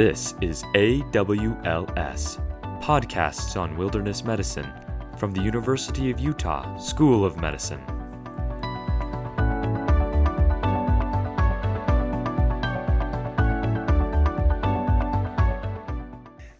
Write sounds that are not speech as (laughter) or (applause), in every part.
This is AWLS, Podcasts on Wilderness Medicine, from the University of Utah School of Medicine.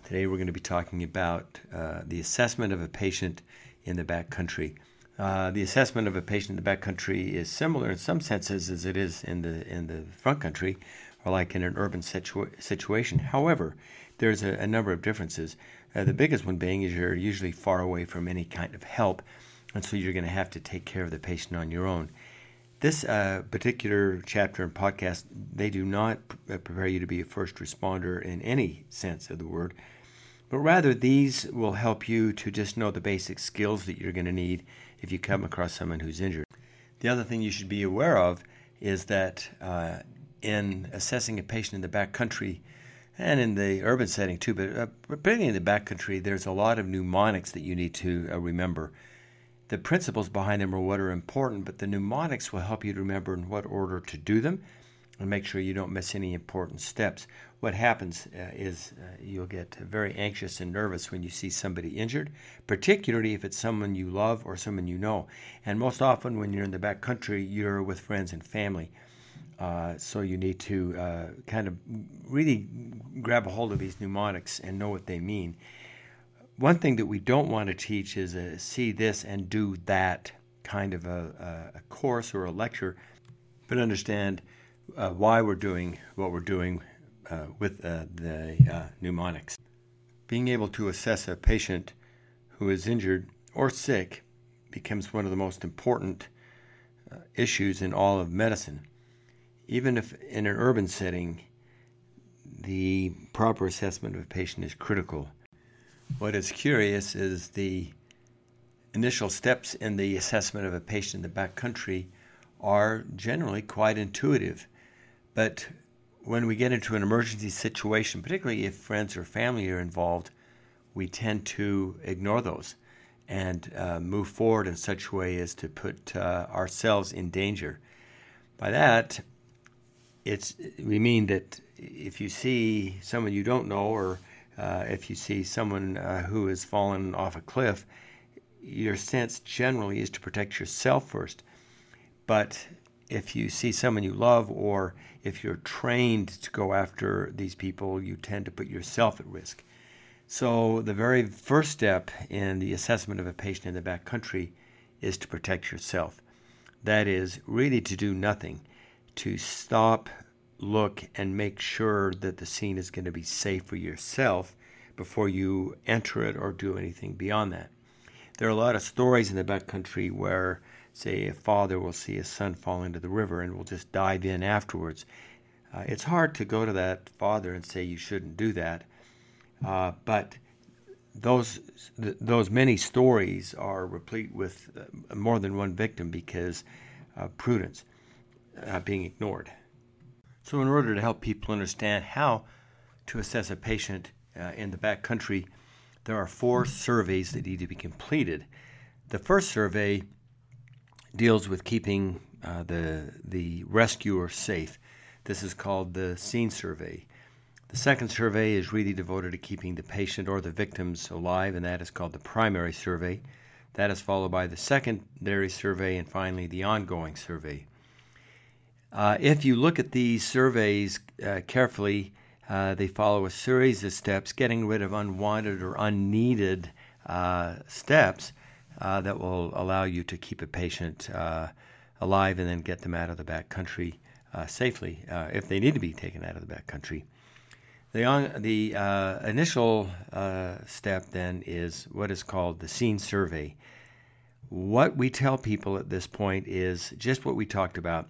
Today we're going to be talking about uh, the assessment of a patient in the backcountry. Uh, the assessment of a patient in the backcountry is similar in some senses as it is in the in the front country, or like in an urban situa- situation. However, there's a, a number of differences. Uh, the biggest one being is you're usually far away from any kind of help, and so you're going to have to take care of the patient on your own. This uh, particular chapter and podcast, they do not uh, prepare you to be a first responder in any sense of the word, but rather these will help you to just know the basic skills that you're going to need if you come across someone who's injured. The other thing you should be aware of is that uh, in assessing a patient in the back country and in the urban setting too, but uh, particularly in the back country, there's a lot of mnemonics that you need to uh, remember. The principles behind them are what are important, but the mnemonics will help you to remember in what order to do them and make sure you don't miss any important steps. What happens uh, is uh, you'll get very anxious and nervous when you see somebody injured, particularly if it's someone you love or someone you know. And most often, when you're in the back country, you're with friends and family. Uh, so you need to uh, kind of really grab a hold of these mnemonics and know what they mean. One thing that we don't want to teach is a see this and do that kind of a, a course or a lecture, but understand uh, why we're doing what we're doing uh, with uh, the uh, mnemonics. Being able to assess a patient who is injured or sick becomes one of the most important issues in all of medicine even if in an urban setting, the proper assessment of a patient is critical. What is curious is the initial steps in the assessment of a patient in the backcountry are generally quite intuitive. But when we get into an emergency situation, particularly if friends or family are involved, we tend to ignore those and uh, move forward in such a way as to put uh, ourselves in danger. By that, it's we mean that if you see someone you don't know, or uh, if you see someone uh, who has fallen off a cliff, your sense generally is to protect yourself first. But if you see someone you love, or if you're trained to go after these people, you tend to put yourself at risk. So, the very first step in the assessment of a patient in the back country is to protect yourself. That is, really to do nothing to stop, look, and make sure that the scene is going to be safe for yourself before you enter it or do anything beyond that. There are a lot of stories in the backcountry where, say, a father will see his son fall into the river and will just dive in afterwards. Uh, it's hard to go to that father and say you shouldn't do that, uh, but those th- those many stories are replete with uh, more than one victim because of prudence uh, being ignored. So, in order to help people understand how to assess a patient uh, in the back country, there are four surveys that need to be completed. The first survey deals with keeping uh, the, the rescuer safe. This is called the scene survey. The second survey is really devoted to keeping the patient or the victims alive, and that is called the primary survey. That is followed by the secondary survey, and finally the ongoing survey. Uh, if you look at these surveys uh, carefully, uh, they follow a series of steps, getting rid of unwanted or unneeded uh, steps uh, that will allow you to keep a patient uh, alive and then get them out of the back country safely if they need to be taken out of the back country. The, on, the initial step then is what is called the scene survey. What we tell people at this point is just what we talked about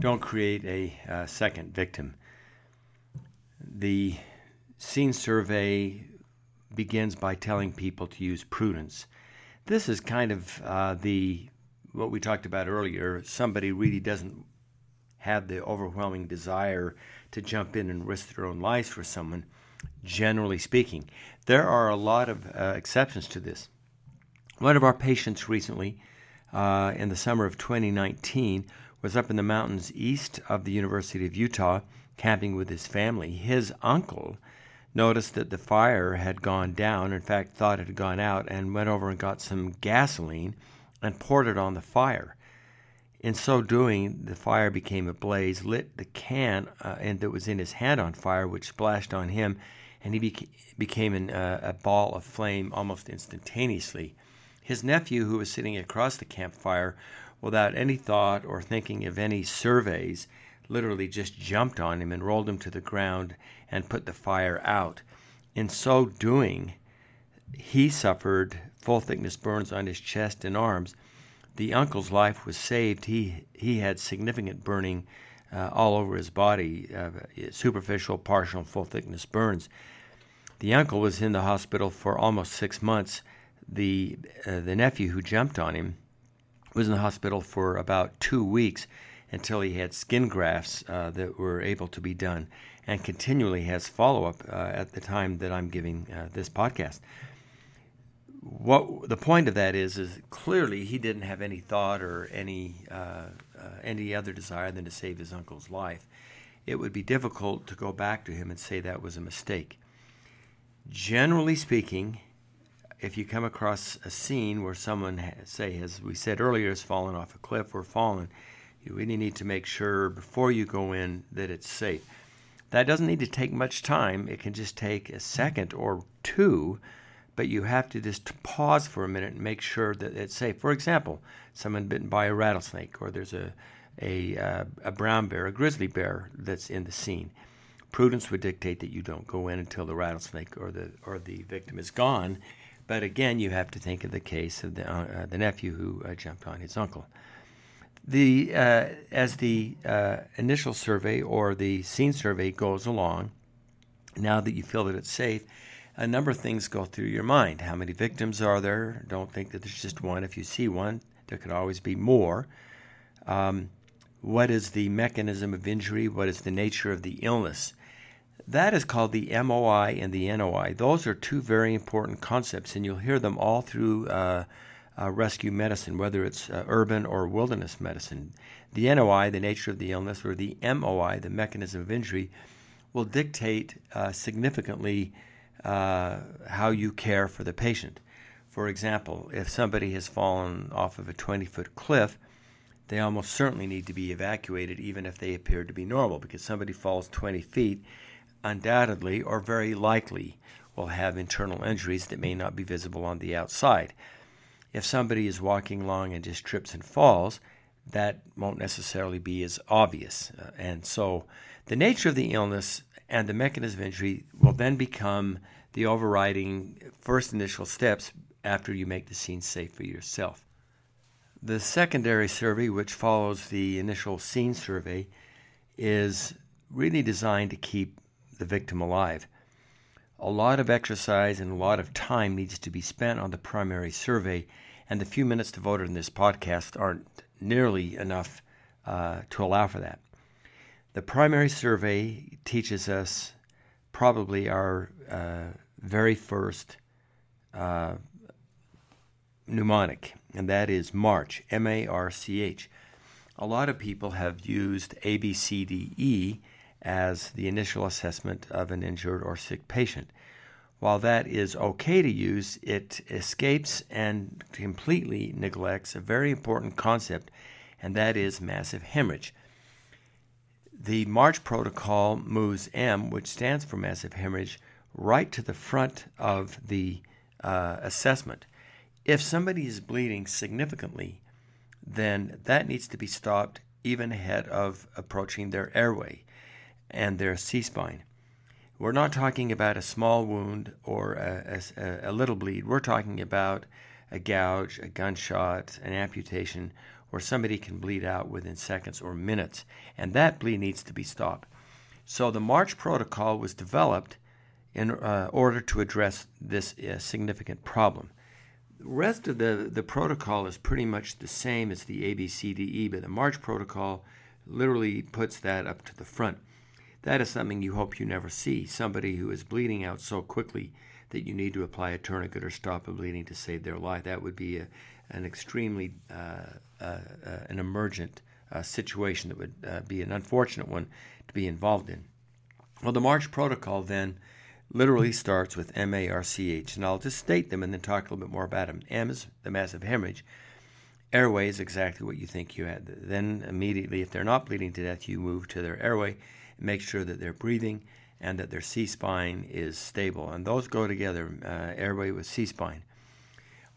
don't create a uh, second victim. The scene survey begins by telling people to use prudence. This is kind of uh, the what we talked about earlier. Somebody really doesn't have the overwhelming desire to jump in and risk their own lives for someone. Generally speaking, there are a lot of uh, exceptions to this. One of our patients recently, uh, in the summer of 2019, was up in the mountains east of the University of Utah camping with his family. His uncle noticed that the fire had gone down, in fact, thought it had gone out, and went over and got some gasoline and poured it on the fire. In so doing, the fire became a blaze, lit the can uh, and that was in his hand on fire, which splashed on him, and he beca- became an, uh, a ball of flame almost instantaneously. His nephew, who was sitting across the campfire without any thought or thinking of any surveys, literally just jumped on him and rolled him to the ground and put the fire out. In so doing, he suffered full thickness burns on his chest and arms. The uncle's life was saved. He he had significant burning uh, all over his body, uh, superficial, partial, full thickness burns. The uncle was in the hospital for almost six months. The uh, the nephew who jumped on him was in the hospital for about two weeks until he had skin grafts uh, that were able to be done, and continually has follow up uh, at the time that I'm giving uh, this podcast. What the point of that is is clearly he didn't have any thought or any uh, uh, any other desire than to save his uncle's life. It would be difficult to go back to him and say that was a mistake. Generally speaking, if you come across a scene where someone, say, as we said earlier, has fallen off a cliff or fallen, you really need to make sure before you go in that it's safe. That doesn't need to take much time. It can just take a second or two, but you have to just pause for a minute and make sure that it's safe. For example, someone bitten by a rattlesnake, or there's a a, uh, a brown bear, a grizzly bear that's in the scene. Prudence would dictate that you don't go in until the rattlesnake or the or the victim is gone. But again, you have to think of the case of the uh, the nephew who uh, jumped on his uncle. The uh, as the uh, initial survey or the scene survey goes along, now that you feel that it's safe, a number of things go through your mind. How many victims are there? Don't think that there's just one. If you see one, there could always be more. Um, what is the mechanism of injury? What is the nature of the illness? That is called the MOI and the NOI. Those are two very important concepts, and you'll hear them all through uh, uh, rescue medicine, whether it's uh, urban or wilderness medicine. The NOI, the nature of the illness, or the MOI, the mechanism of injury, will dictate uh, significantly uh, how you care for the patient. For example, if somebody has fallen off of a 20 foot cliff, they almost certainly need to be evacuated, even if they appear to be normal, because somebody falls 20 feet, undoubtedly or very likely will have internal injuries that may not be visible on the outside. If somebody is walking along and just trips and falls, that won't necessarily be as obvious. Uh, and so the nature of the illness and the mechanism of injury will then become the overriding first initial steps after you make the scene safe for yourself. The secondary survey, which follows the initial scene survey, is really designed to keep the victim alive. A lot of exercise and a lot of time needs to be spent on the primary survey, and the few minutes devoted in this podcast aren't nearly enough uh, to allow for that. The primary survey teaches us probably our uh, very first uh, mnemonic, and that is March, M A R C H. A lot of people have used A, B, C, D, E as the initial assessment of an injured or sick patient. While that is okay to use, it escapes and completely neglects a very important concept, and that is massive hemorrhage. The March protocol moves M, which stands for massive hemorrhage, right to the front of the uh, assessment. If somebody is bleeding significantly, then that needs to be stopped even ahead of approaching their airway and their C spine. We're not talking about a small wound or a, a, a, little bleed. We're talking about a gouge, a gunshot, an amputation, where somebody can bleed out within seconds or minutes, and that bleed needs to be stopped. So the March protocol was developed in uh, order to address this uh, significant problem. The rest of the, the protocol is pretty much the same as the ABCDE, but the March protocol literally puts that up to the front. That is something you hope you never see somebody who is bleeding out so quickly that you need to apply a tourniquet or stop the bleeding to save their life. That would be a, an extremely uh, uh, uh, an emergent uh, situation that would uh, be an unfortunate one to be involved in. Well, the March protocol then literally starts with MARCH, and I'll just state them and then talk a little bit more about them. M is the massive hemorrhage. Airway is exactly what you think you had. Then immediately, if they're not bleeding to death, you move to their airway make sure that they're breathing and that their C spine is stable. And those go together, uh, airway with C spine.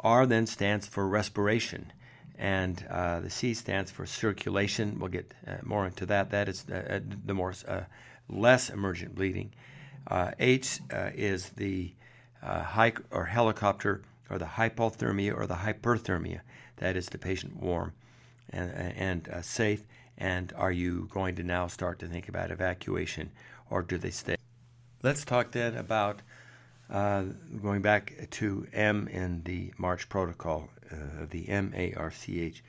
R then stands for respiration, and uh, the C stands for circulation. We'll get uh, more into that. That is uh, the more uh, less emergent bleeding. Uh, H is the high or helicopter or the hypothermia or the hyperthermia. That is the patient warm and, and uh, safe. And are you going to now start to think about evacuation or do they stay? Let's talk then about uh, going back to M in the March protocol uh, of the MARCH.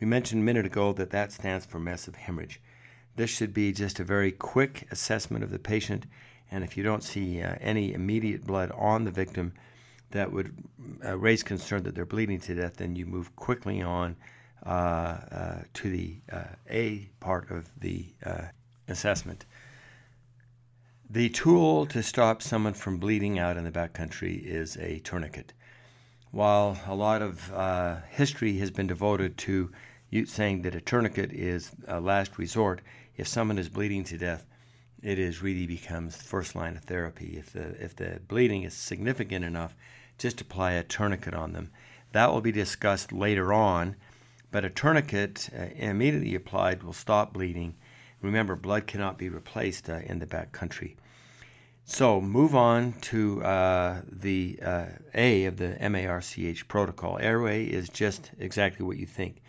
We mentioned a minute ago that that stands for massive hemorrhage. This should be just a very quick assessment of the patient, and if you don't see uh, any immediate blood on the victim, that would uh, raise concern that they're bleeding to death, then you move quickly on uh, uh, to the A part of the assessment. The tool to stop someone from bleeding out in the backcountry is a tourniquet. While a lot of uh, history has been devoted to saying that a tourniquet is a last resort, if someone is bleeding to death, it is really becomes first line of therapy. If the if the bleeding is significant enough, just apply a tourniquet on them. That will be discussed later on, but a tourniquet uh, immediately applied will stop bleeding. Remember, blood cannot be replaced uh, in the back country. So, move on to uh, the uh, A of the MARCH protocol. Airway is just exactly what you think.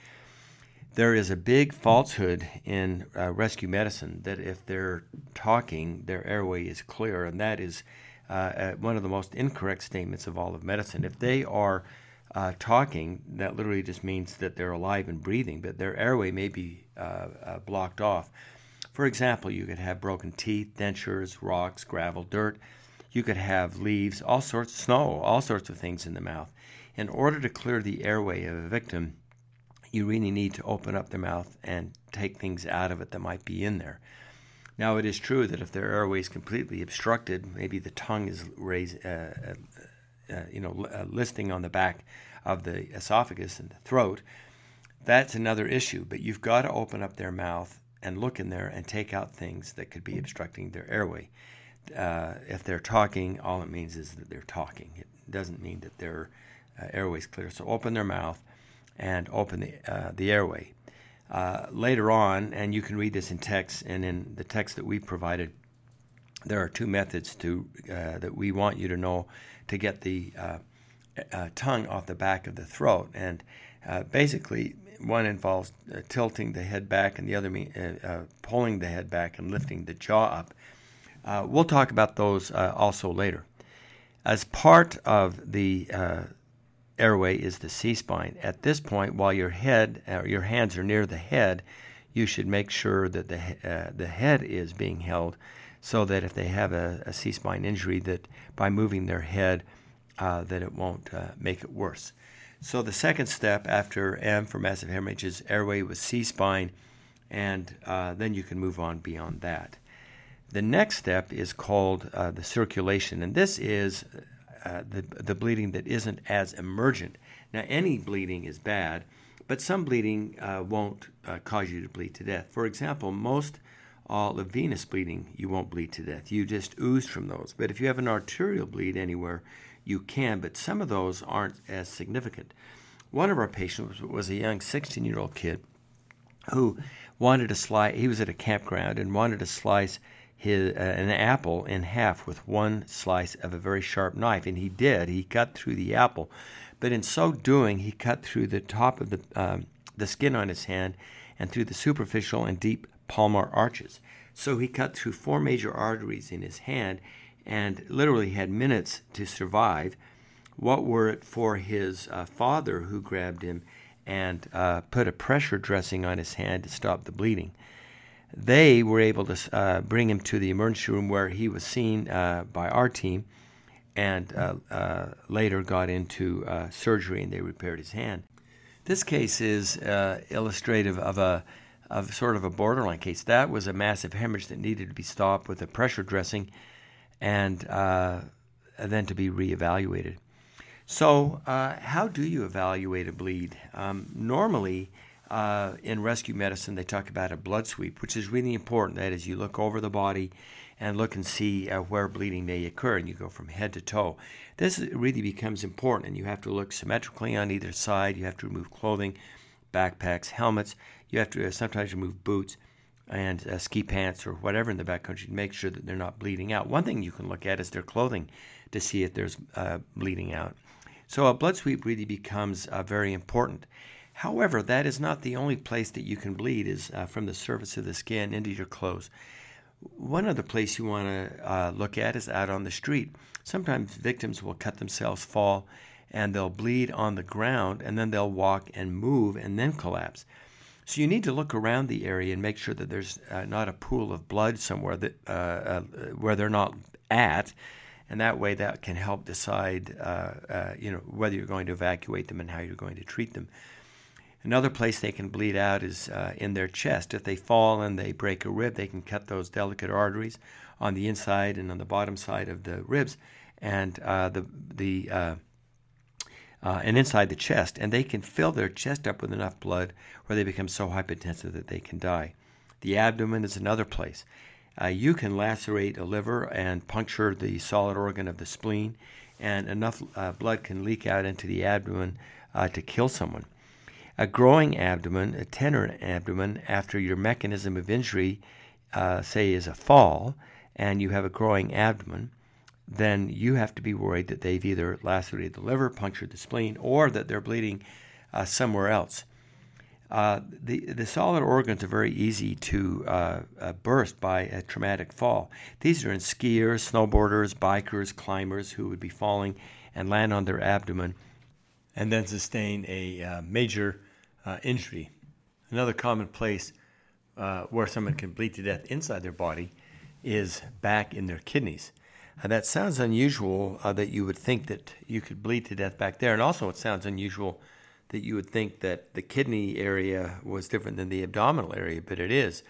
There is a big falsehood in uh, rescue medicine that if they're talking, their airway is clear, and that is uh, one of the most incorrect statements of all of medicine. If they are uh, talking, that literally just means that they're alive and breathing, but their airway may be uh, uh, blocked off. For example, you could have broken teeth, dentures, rocks, gravel, dirt. You could have leaves, all sorts, snow, all sorts of things in the mouth. In order to clear the airway of a victim, you really need to open up their mouth and take things out of it that might be in there. Now, it is true that if their airway is completely obstructed, maybe the tongue is raised, uh, uh, uh, you know, uh, listing on the back of the esophagus and the throat. That's another issue, but you've got to open up their mouth and look in there and take out things that could be obstructing their airway. Uh, if they're talking, all it means is that they're talking. It doesn't mean that their uh, airway's clear. So open their mouth and open the, the airway. Uh, later on, and you can read this in text and in the text that we've provided, there are two methods to uh, that we want you to know to get the uh, uh tongue off the back of the throat. And uh, basically, one involves tilting the head back, and the other mean, pulling the head back and lifting the jaw up. we'll talk about those also later. As part of the airway is the C spine. At this point, while your head or uh, your hands are near the head, you should make sure that the uh, the head is being held, so that if they have a, a C spine injury, that by moving their head, uh, that it won't uh, make it worse. So the second step after M for massive hemorrhage is airway with C spine, and uh, then you can move on beyond that. The next step is called uh, the circulation, and this is uh, the, the bleeding that isn't as emergent. Now, any bleeding is bad, but some bleeding uh, won't uh, cause you to bleed to death. For example, most all of venous bleeding, you won't bleed to death. You just ooze from those. But if you have an arterial bleed anywhere, you can, but some of those aren't as significant. One of our patients was a young 16 year old kid who wanted to slice, he was at a campground and wanted to slice his, uh, an apple in half with one slice of a very sharp knife, and he did. He cut through the apple, but in so doing, he cut through the top of the um, the skin on his hand and through the superficial and deep palmar arches. So he cut through four major arteries in his hand, and literally had minutes to survive. What were it for his uh, father, who grabbed him and uh, put a pressure dressing on his hand to stop the bleeding? They were able to uh, bring him to the emergency room where he was seen uh, by our team and uh, uh later got into uh, surgery and they repaired his hand. This case is uh, illustrative of a, of sort of a borderline case. That was a massive hemorrhage that needed to be stopped with a pressure dressing and then to be reevaluated. So, how do you evaluate a bleed? Um, normally, uh, in rescue medicine, they talk about a blood sweep, which is really important. That is, you look over the body and look and see uh, where bleeding may occur, and you go from head to toe. This really becomes important, and you have to look symmetrically on either side. You have to remove clothing, backpacks, helmets. You have to uh, sometimes remove boots and uh, ski pants or whatever in the backcountry to make sure that they're not bleeding out. One thing you can look at is their clothing to see if there's uh, bleeding out. So a blood sweep really becomes uh, very important. However, that is not the only place that you can bleed is uh, from the surface of the skin into your clothes. One other place you want to uh, look at is out on the street. Sometimes victims will cut themselves, fall, and they'll bleed on the ground, and then they'll walk and move and then collapse. So you need to look around the area and make sure that there's uh, not a pool of blood somewhere that uh, uh, where they're not at, and that way that can help decide, uh, uh, you know, whether you're going to evacuate them and how you're going to treat them. Another place they can bleed out is uh, in their chest. If they fall and they break a rib, they can cut those delicate arteries on the inside and on the bottom side of the ribs, and the the uh, and inside the chest, and they can fill their chest up with enough blood where they become so hypertensive that they can die. The abdomen is another place. Uh, you can lacerate a liver and puncture the solid organ of the spleen, and enough uh, blood can leak out into the abdomen uh, to kill someone. A growing abdomen, a tender abdomen, after your mechanism of injury, uh, say, is a fall, and you have a growing abdomen, then you have to be worried that they've either lacerated the liver, punctured the spleen, or that they're bleeding uh, somewhere else. Uh, the, the solid organs are very easy to uh, uh, burst by a traumatic fall. These are in skiers, snowboarders, bikers, climbers who would be falling and land on their abdomen and then sustain a uh, major uh, injury. Another common place where someone can bleed to death inside their body is back in their kidneys. Uh, that sounds unusual uh, that you would think that you could bleed to death back there. And also, it sounds unusual that you would think that the kidney area was different than the abdominal area, but it is.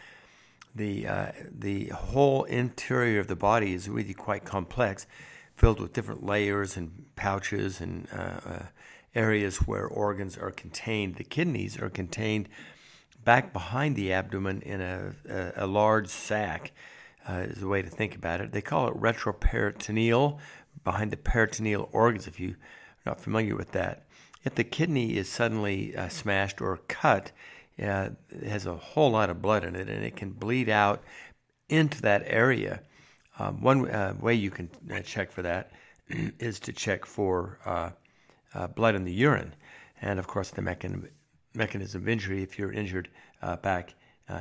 The, uh, the whole interior of the body is really quite complex, filled with different layers and pouches and uh, uh, areas where organs are contained. The kidneys are contained back behind the abdomen in a, a, a large sac uh, is the way to think about it. They call it retroperitoneal, behind the peritoneal organs, if you're not familiar with that. If the kidney is suddenly uh, smashed or cut, uh, it has a whole lot of blood in it, and it can bleed out into that area. Um, one uh, way you can uh, check for that (clears throat) is to check for uh, blood in the urine, and of course the mechan- mechanism of injury if you're injured back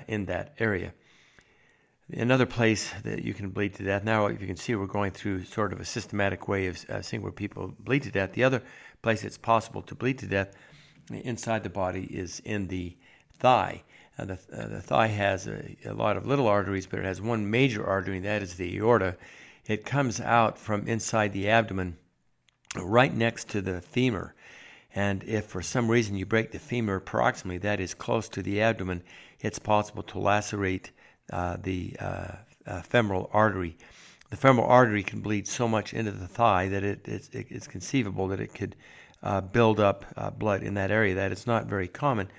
in that area. Another place that you can bleed to death. Now, if you can see, we're going through sort of a systematic way of uh, seeing where people bleed to death. The other place it's possible to bleed to death inside the body is in the thigh. Uh, the, uh, the thigh has a, a, lot of little arteries, but it has one major artery, and that is the aorta. It comes out from inside the abdomen, right next to the femur. And if for some reason you break the femur proximally, that is close to the abdomen, it's possible to lacerate uh, the uh, uh, femoral artery. The femoral artery can bleed so much into the thigh that it, it's, conceivable that it could uh, build up blood in that area. That is not very common,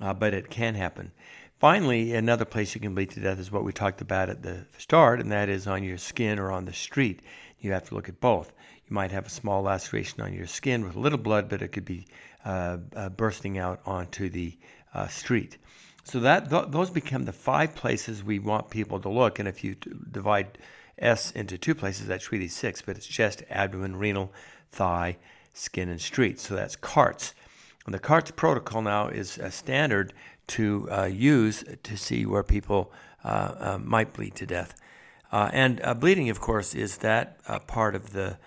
but it can happen. Finally, another place you can bleed to death is what we talked about at the start, and that is on your skin or on the street. You have to look at both. You might have a small laceration on your skin with a little blood, but it could be uh, uh, bursting out onto the uh, street. So that th- those become the five places we want people to look. And if you t- divide S into two places, that's really six. But it's chest, abdomen, renal, thigh, skin, and street. So that's CARTS. And the CARTS protocol now is a standard to uh, use to see where people uh, uh, might bleed to death. Uh, and uh, bleeding, of course, is that part of the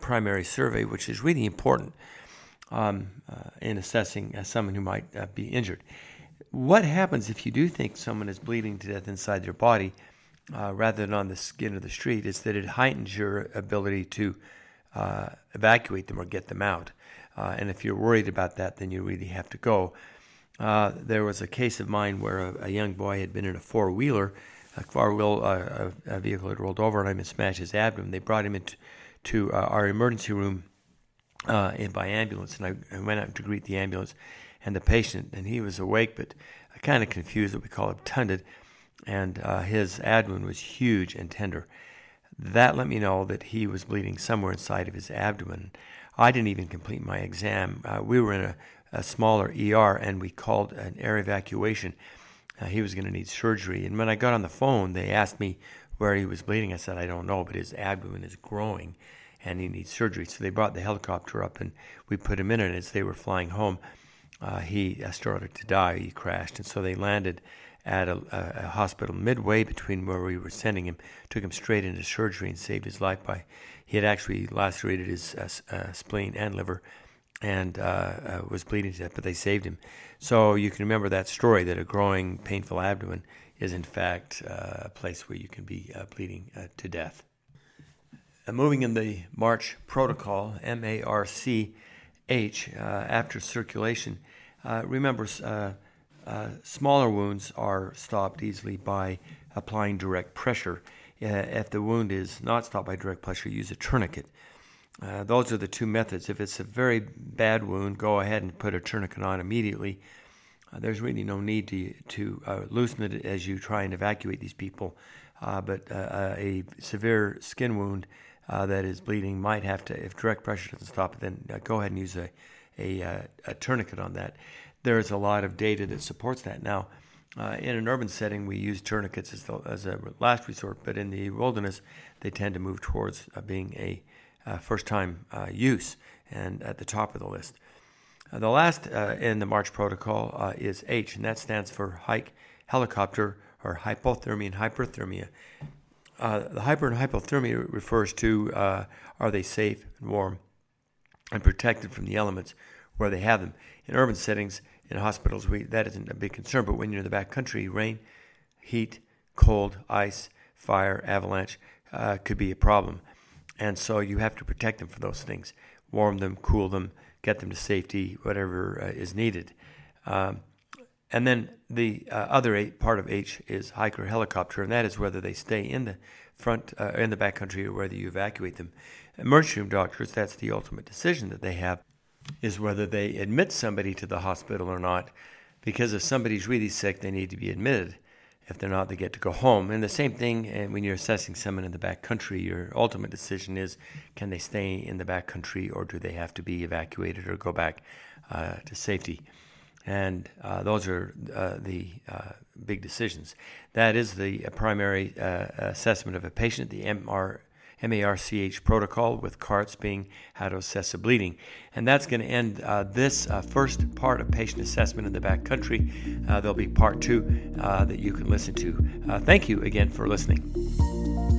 primary survey, which is really important um, in assessing someone who might be injured what happens if you do think someone is bleeding to death inside their body uh, rather than on the skin of the street is that it heightens your ability to uh, evacuate them or get them out. Uh, and if you're worried about that, then you really have to go. Uh, there was a case of mine where a, a young boy had been in a four wheeler, a four wheel uh, a vehicle had rolled over and him and smashed his abdomen. They brought him into to, uh, our emergency room uh, in by ambulance, and I, I, went out to greet the ambulance and the patient, and he was awake but kind of confused. What we call obtunded, and uh, his abdomen was huge and tender. That let me know that he was bleeding somewhere inside of his abdomen. I didn't even complete my exam. Uh, we were in a, a, smaller ER and we called an air evacuation. Uh, he was going to need surgery. And when I got on the phone, they asked me where he was bleeding. I said, I don't know, but his abdomen is growing and he needs surgery. So they brought the helicopter up and we put him in it. As they were flying home, uh, he uh, started to die. He crashed. And so they landed at a, a, hospital midway between where we were sending him, took him straight into surgery and saved his life by he had actually lacerated his uh, uh, spleen and liver and uh, uh, was bleeding to death, but they saved him. So you can remember that story that a growing, painful abdomen is in fact uh, a place where you can be bleeding to death. moving in the March protocol, M A R C H, after circulation, remember uh, smaller wounds are stopped easily by applying direct pressure. Uh, if the wound is not stopped by direct pressure, use a tourniquet. Uh, those are the two methods. If it's a very bad wound, go ahead and put a tourniquet on immediately. Uh, there's really no need to, to uh, loosen it as you try and evacuate these people. but a severe skin wound that is bleeding might have to, if direct pressure doesn't stop it, then go ahead and use a, a, a tourniquet on that there's a lot of data that supports that. Now, uh, in an urban setting, we use tourniquets as, the, as, a last resort, but in the wilderness, they tend to move towards uh, being a uh, first time uh, use and at the top of the list. Uh, the last uh, in the March protocol is H, and that stands for hike, helicopter, or hypothermia and hyperthermia. the hyper and hypothermia refers to are they safe and warm and protected from the elements where they have them. In urban settings, in hospitals, we, that isn't a big concern. But when you're in the back country, rain, heat, cold, ice, fire, avalanche uh, could be a problem. And so you have to protect them from those things, warm them, cool them, get them to safety, whatever uh, is needed. Um, and then the uh, other eight, part of H is hiker helicopter, and that is whether they stay in the front, uh, in the back country, or whether you evacuate them. Emergency room doctors, that's the ultimate decision that they have is whether they admit somebody to the hospital or not. Because if somebody's really sick, they need to be admitted. If they're not, they get to go home. And the same thing when you're assessing someone in the back country, your ultimate decision is can they stay in the back country or do they have to be evacuated or go back uh, to safety? And uh, those are uh, the uh, big decisions. That is the primary uh, assessment of a patient. The MR, MARCH protocol, with CARTS being how to assess a bleeding. And that's going to end uh, this uh, first part of patient assessment in the back country. Uh, there'll be part two uh, that you can listen to. Uh, thank you again for listening.